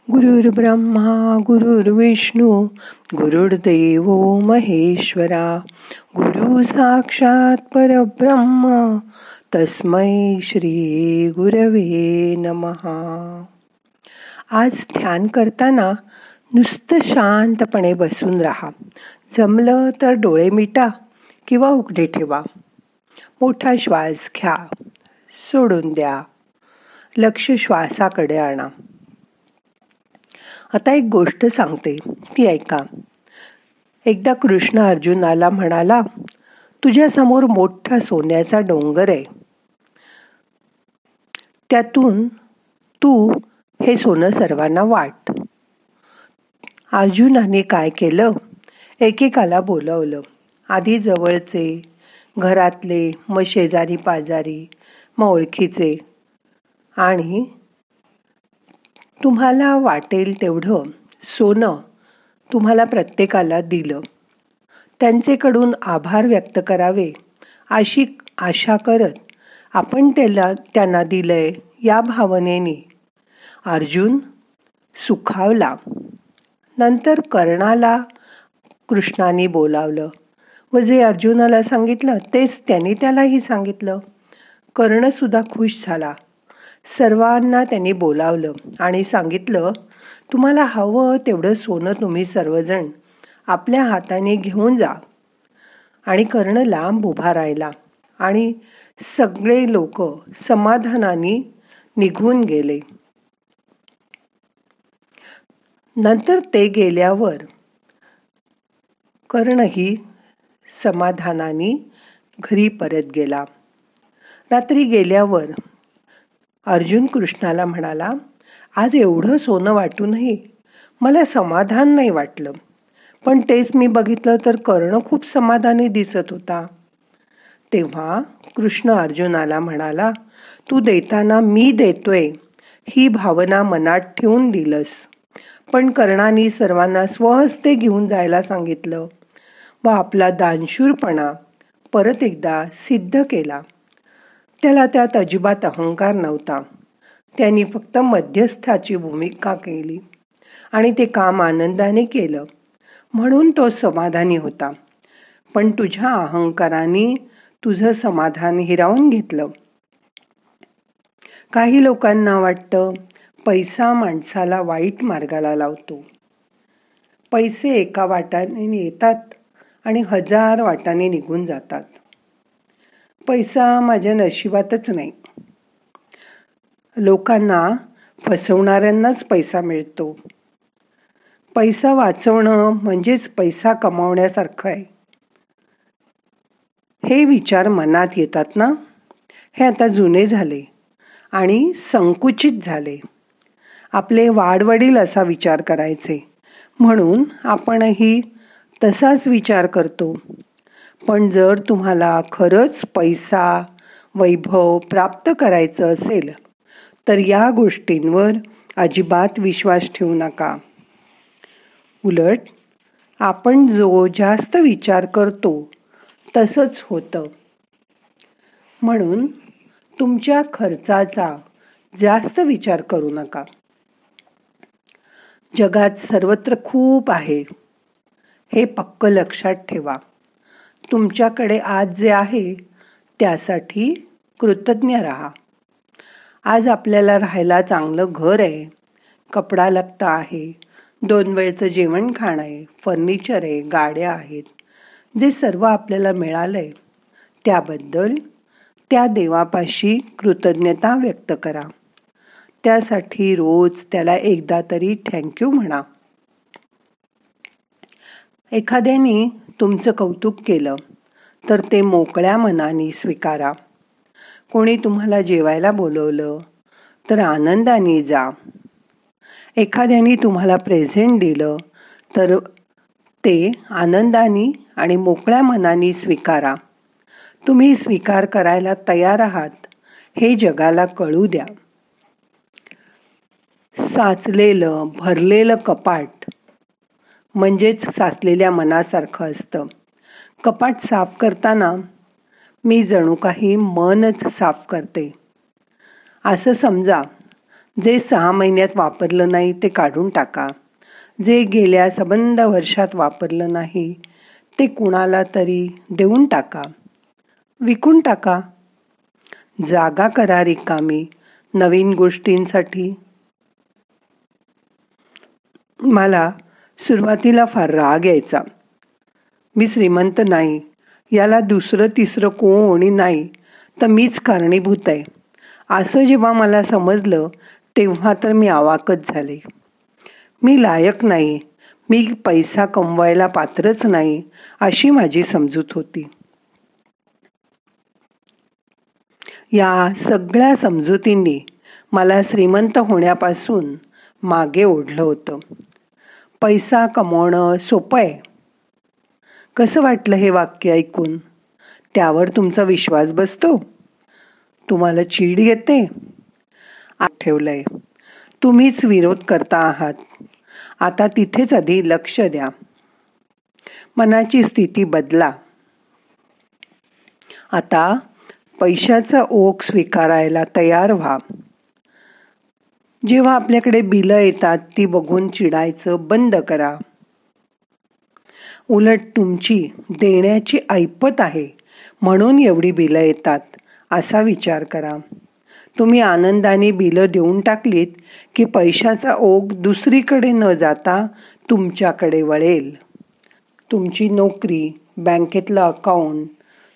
गुरुर् ब्रह्मा गुरुर्विष्णू गुरुर्देव महेश्वरा गुरु साक्षात परब्रह्म तस्मै श्री गुरवे नमहा आज ध्यान करताना नुसतं शांतपणे बसून राहा. जमलं तर डोळे मिटा किंवा उघडे ठेवा. मोठा श्वास घ्या. सोडून द्या. लक्ष श्वासाकडे आणा. आता एक गोष्ट सांगते. ती ऐका. एकदा कृष्ण अर्जुनाला म्हणाला तुझ्यासमोर मोठा सोन्याचा डोंगर आहे. त्यातून तू हे सोनं सर्वांना वाट. अर्जुनाने काय केलं? एकेकाला बोलवलं. आधी जवळचे घरातले मग शेजारी पाजारी मग ओळखीचे आणि तुम्हाला वाटेल तेवढं सोनं तुम्हाला प्रत्येकाला दिलं. त्यांचेकडून आभार व्यक्त करावे अशी आशा करत आपण त्याला त्यांना दिलंय या भावनेने. अर्जुन सुखावला. नंतर कर्णाला कृष्णाने बोलावलं. व जे अर्जुनाला सांगितलं तेच त्याने त्यालाही सांगितलं. कर्णसुद्धा खुश झाला. सर्वांना त्यांनी बोलावलं आणि सांगितलं तुम्हाला हवं तेवढं सोनं तुम्ही सर्वजण आपल्या हाताने घेऊन जा. आणि कर्ण लांब उभा राहिला आणि सगळे लोक समाधानाने निघून गेले. नंतर ते गेल्यावर कर्णही समाधानाने घरी परत गेला. रात्री गेल्यावर अर्जुन कृष्णाला म्हणाला आज एवढं सोनं वाटूनही मला समाधान नाही वाटलं. पण तेच मी बघितलं तर कर्ण खूप समाधानी दिसत होता. तेव्हा कृष्ण अर्जुनाला म्हणाला तू देताना मी देतोय ही भावना मनात ठेवून दिलंस. पण कर्णाने सर्वांना स्वहस्ते घेऊन जायला सांगितलं व आपला दानशूरपणा परत एकदा सिद्ध केला. त्याला त्यात अजिबात अहंकार नव्हता. त्यांनी फक्त मध्यस्थाची भूमिका केली आणि ते काम आनंदाने केलं. म्हणून तो समाधानी होता. पण तुझ्या अहंकाराने तुझं समाधान हिरावून घेतलं. काही लोकांना वाटतं पैसा माणसाला वाईट मार्गाला लावतो. पैसे एका वाटाने येतात आणि हजार वाटाने निघून जातात. पैसा माझ्या नशिबातच नाही. लोकांना फसवणाऱ्यांनाच पैसा मिळतो. पैसा वाचवणं म्हणजेच पैसा कमावण्यासारखं आहे. हे विचार मनात येतात ना? हे आता जुने झाले आणि संकुचित झाले. आपले वाडवडील असा विचार करायचे. म्हणून आपणही तसाच विचार करतो. पण जर तुम्हाला खरंच पैसा वैभव प्राप्त करायचं असेल तर या गोष्टींवर अजिबात विश्वास ठेवू नका. उलट आपण जो जास्त विचार करतो तसंच होतं. म्हणून तुमच्या खर्चाचा जास्त विचार करू नका. जगात सर्वत्र खूप आहे. हे पक्क लक्षात ठेवा. तुमच्याकडे आज जे आहे त्यासाठी कृतज्ञ राहा. आज आपल्याला राहायला चांगलं घर आहे कपडा लगता आहे दोन वेळचं जेवण खाणं आहे फर्निचर आहे गाड्या आहेत जे सर्व आपल्याला मिळालं आहे त्याबद्दल त्या देवापाशी कृतज्ञता व्यक्त करा. त्यासाठी रोज त्याला एकदा तरी थँक्यू म्हणा. एखाद्याने तुमचं कौतुक केलं तर ते मोकळ्या मनाने स्वीकारा. कोणी तुम्हाला जेवायला बोलवलं तर आनंदाने जा. एखाद्याने तुम्हाला प्रेझेंट दिलं तर ते आनंदाने आणि मोकळ्या मनाने स्वीकारा. तुम्ही स्वीकार करायला तयार आहात हे जगाला कळू द्या. साचलेलं भरलेलं कपाट म्हणजेच साचलेल्या मनासारखं असतं. कपाट साफ करताना मी जणू काही मनच साफ करते. असं समजा जे सहा महिन्यात वापरलं नाही ते काढून टाका. जे गेल्या सबंध वर्षात वापरलं नाही ते कुणाला तरी देऊन टाका. विकून टाका. जागा करा रिकामी नवीन गोष्टींसाठी. मला सुरुवातीला फार राग यायचा. मी श्रीमंत नाही याला दुसरं तिसरं कोणी नाही तर मीच कारणीभूत आहे. असं जेव्हा मला समजलं तेव्हा तर मी आवाकच झाले. मी लायक नाही मी पैसा कमवायला पात्रच नाही अशी माझी समजूत होती. या सगळ्या समजुतींनी मला श्रीमंत होण्यापासून मागे ओढलं होतं. पैसा कमवणं सोपं आहे. कसं वाटलं हे वाक्य ऐकून? त्यावर तुमचा विश्वास बसतो. तुम्हाला चीड येते. ठेवलंय. तुम्हीच विरोध करता आहात. आता तिथेच आधी लक्ष द्या. मनाची स्थिती बदला. आता पैशाचा ओघ स्वीकारायला तयार व्हा. जेव्हा आपल्याकडे बिलं येतात ती बघून चिडायचं बंद करा. उलट तुमची देण्याची ऐपत आहे म्हणून एवढी बिलं येतात असा विचार करा. तुम्ही आनंदाने बिलं देऊन टाकलीत की पैशाचा ओघ दुसरीकडे न जाता तुमच्याकडे वळेल. तुमची नोकरी बँकेतलं अकाउंट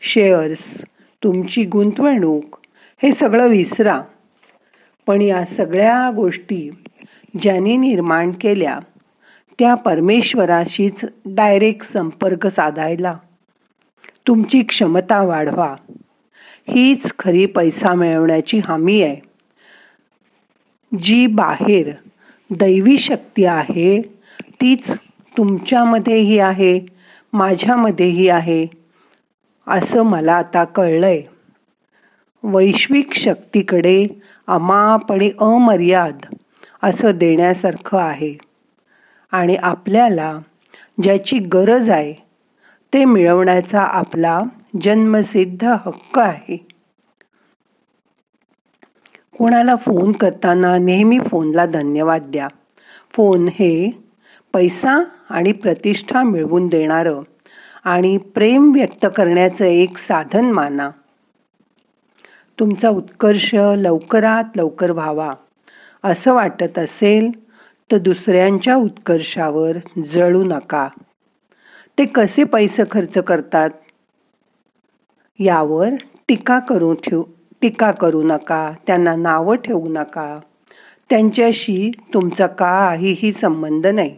शेअर्स तुमची गुंतवणूक हे सगळं विसरा. पण या सगळ्या गोष्टी ज्यांनी निर्माण केल्या त्या परमेश्वराशीच डायरेक्ट संपर्क साधायला. तुमची क्षमता वाढवा. हीच खरी पैसा मिळवण्याची हमी आहे. जी बाहेर दैवी शक्ती आहे तीच तुमच्यामध्येही आहे माझ्यामध्येही आहे असं मला आता कळलंय. वैश्विक शक्तीकडे अमाप आणि अमर्याद असं देण्यासारखं आहे. आणि आपल्याला ज्याची गरज आहे ते मिळवण्याचा आपला जन्मसिद्ध हक्क आहे. कोणाला फोन करताना नेहमी फोनला धन्यवाद द्या. फोन हे पैसा आणि प्रतिष्ठा मिळवून देणारं आणि प्रेम व्यक्त करण्याचं एक साधन माना. तुमचा उत्कर्ष लवकरात लवकर व्हावा. असं वाटत असेल तर दुसऱ्यांच्या उत्कर्षावर जळू नका. ते कसे पैसे खर्च करतात? यावर टीका करू ठेवू टीका करू नका त्यांना नावं ठेवू नका. त्यांच्याशी तुमचा काहीही संबंध नाही.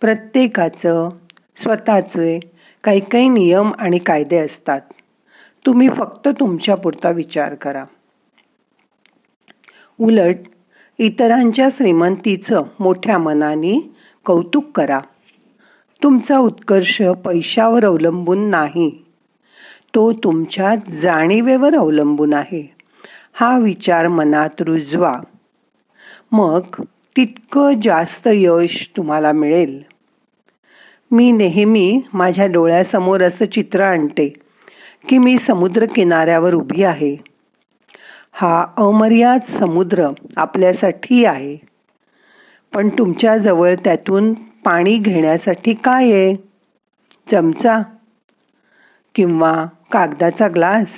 प्रत्येकाचं स्वतःचे काही काही नियम आणि कायदे असतात. तुम्ही फक्त तुमच्या पुरता विचार करा. उलट इतरांच्या श्रीमंतीचं मोठ्या मनाने कौतुक करा. तुमचा उत्कर्ष पैशावर अवलंबून नाही. तो तुमच्या जाणीवेवर अवलंबून आहे. हा विचार मनात रुजवा. मग तितकं जास्त यश तुम्हाला मिळेल. मी नेहमी माझ्या डोळ्यासमोर असं चित्र आणते. की मी समुद्र किनाऱ्यावर उभी आहे. हा अमर्याद समुद्र आपल्यासाठी आहे. पण तुमच्याजवळ त्यातून पाणी घेण्यासाठी काय आहे? चमचा किंवा कागदाचा ग्लास?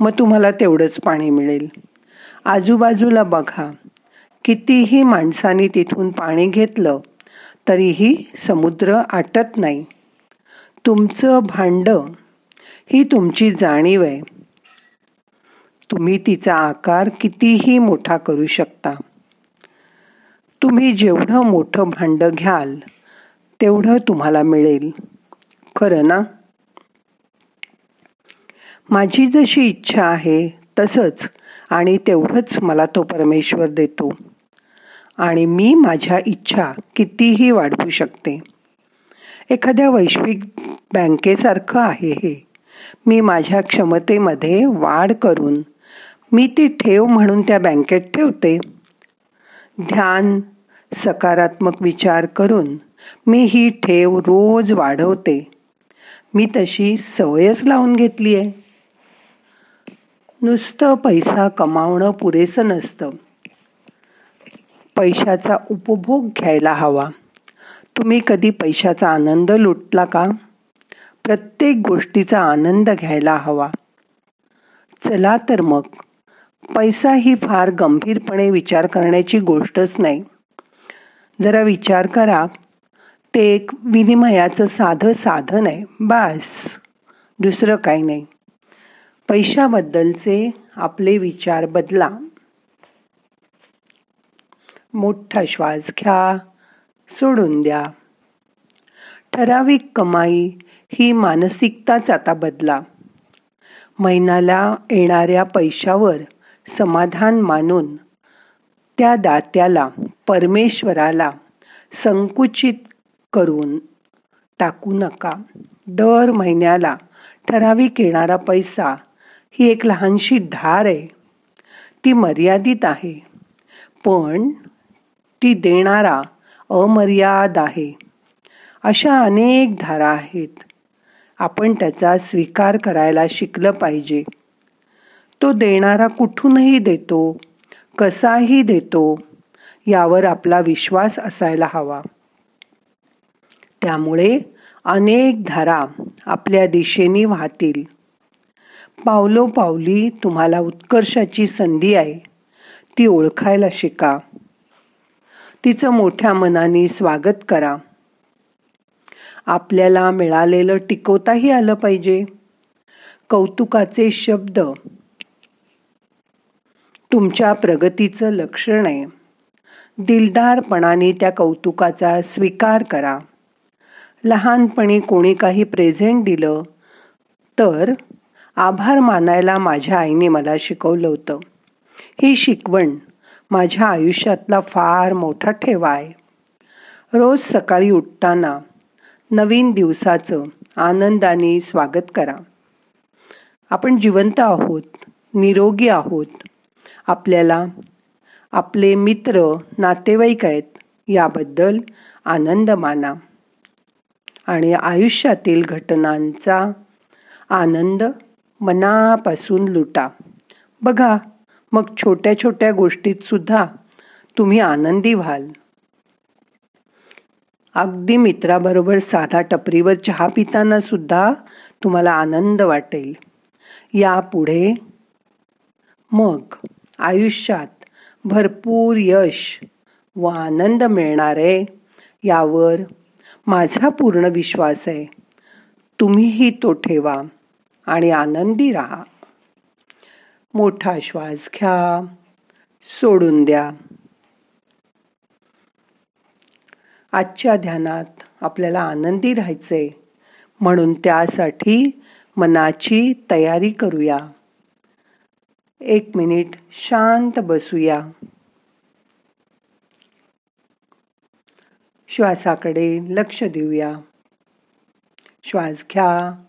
मग तुम्हाला तेवढंच पाणी मिळेल. आजूबाजूला बघा. कितीही माणसांनी तिथून पाणी घेतलं तरीही समुद्र आटत नाही. तुमचं भांडं ही तुमची जाणीव आहे. तुम्ही तिचा आकार कितीही मोठा करू शकता. तुम्ही जेवढं मोठं भांड घ्याल तेवढं तुम्हाला मिळेल. खरं ना? माझी जशी इच्छा आहे तसंच आणि तेवढंच मला तो परमेश्वर देतो. आणि मी माझ्या इच्छा कितीही वाढवू शकते. एखाद्या वैश्विक बँकेसारखं आहे हे. मी माझ्या क्षमतेमध्ये वाढ करून मी ती ठेव म्हणून त्या बँकेत ठेवते. ध्यान सकारात्मक विचार करून मी ही ठेव रोज वाढवते. मी तशी सवयच लावून घेतली आहे. नुसतं पैसा कमावणं पुरेसं नसतं. पैशाचा उपभोग घ्यायला हवा. तुम्ही कधी पैशाचा आनंद लुटला का? प्रत्येक गोष्टीचा आनंद घ्यायला हवा. चला तर मग. पैसा ही फार गंभीरपणे विचार करण्याची गोष्टच नाही. जरा विचार करा. ते एक विनिमयाचं साधं साधन आहे. बास. दुसरं काही नाही. पैशाबद्दलचे आपले विचार बदला. मोठा श्वास घ्या. सोडून द्या. ठराविक कमाई ही मानसिकताच आता बदला. महिन्याला येणाऱ्या पैशावर समाधान मानून त्या दात्याला परमेश्वराला संकुचित करून टाकू नका. दर महिन्याला ठराविक येणारा पैसा ही एक लहानशी धार आहे. ती मर्यादित आहे पण ती देणारा अमर्याद आहे. अशा अनेक धारा आहेत. आपण त्याचा स्वीकार करायला शिकलं पाहिजे. तो देणारा कुठूनही देतो कसाही देतो यावर आपला विश्वास असायला हवा. त्यामुळे अनेक धारा आपल्या दिशेने वाहतील. पावलोपावली तुम्हाला उत्कर्षाची संधी आहे ती ओळखायला शिका. तिचं मोठ्या मनाने स्वागत करा. आपल्याला मिळालेलं टिकवताही आलं पाहिजे. कौतुकाचे शब्द. तुमच्या प्रगतीचं लक्षण आहे. दिलदारपणाने त्या कौतुकाचा स्वीकार करा. लहानपणी कोणी काही प्रेझेंट दिलं तर आभार मानायला माझ्या आईने मला शिकवलं होतं. ही शिकवण माझ्या आयुष्यातला फार मोठा ठेवा आहे. रोज सकाळी उठताना नवीन दिवसाचं आनंदाने स्वागत करा. आपण जिवंत आहोत निरोगी आहोत. आपल्याला आपले मित्र नातेवाईक आहेत याबद्दल आनंद माना. आणि आयुष्यातील घटनांचा आनंद मनापासून लुटा. बघा मग छोट्या छोट्या गोष्टीत सुद्धा तुम्ही आनंदी व्हाल. अगदी मित्राबरोबर साधा टपरीवर चहा पिताना सुद्धा तुम्हाला आनंद वाटेल. यापुढे मग आयुष्यात भरपूर यश व आनंद मिळणार आहे यावर माझा पूर्ण विश्वास आहे. तुम्हीही तो ठेवा आणि आनंदी राहा. मोठा श्वास घ्या सोडून द्या. आजच्या ध्यानात आपल्याला आनंदी राहायचे म्हणून त्यासाठी मनाची तयारी करूया. एक मिनिट शांत बसूया. श्वासाकडे लक्ष देऊया. श्वास घ्या.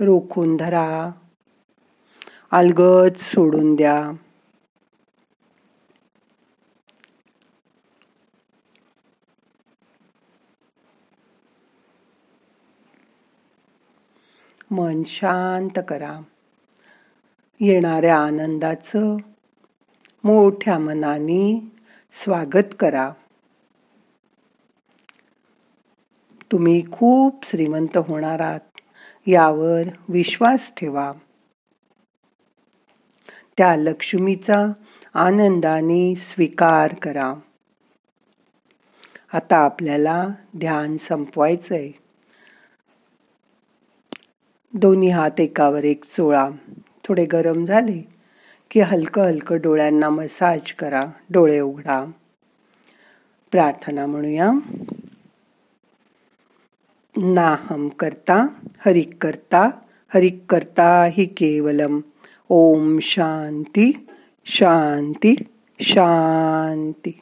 रोखून धरा. अलगद सोडून द्या. मन शांत करा. येणाऱ्या आनंदाचं मोठ्या मनाने स्वागत करा. तुम्ही खूप श्रीमंत होणार आहात यावर विश्वास ठेवा. त्या लक्ष्मीचा आनंदाने स्वीकार करा. आता आपल्याला ध्यान संपवायचंय. दोन्ही हात एकावर एक चोळा. थोडे गरम झाले की हलकं हलकं डोळ्यांना मसाज करा. डोळे उघडा. प्रार्थना म्हणूया. नाहम करता हरिक करता हरिक करता हि केवलम. ओम शांती शांती शांती.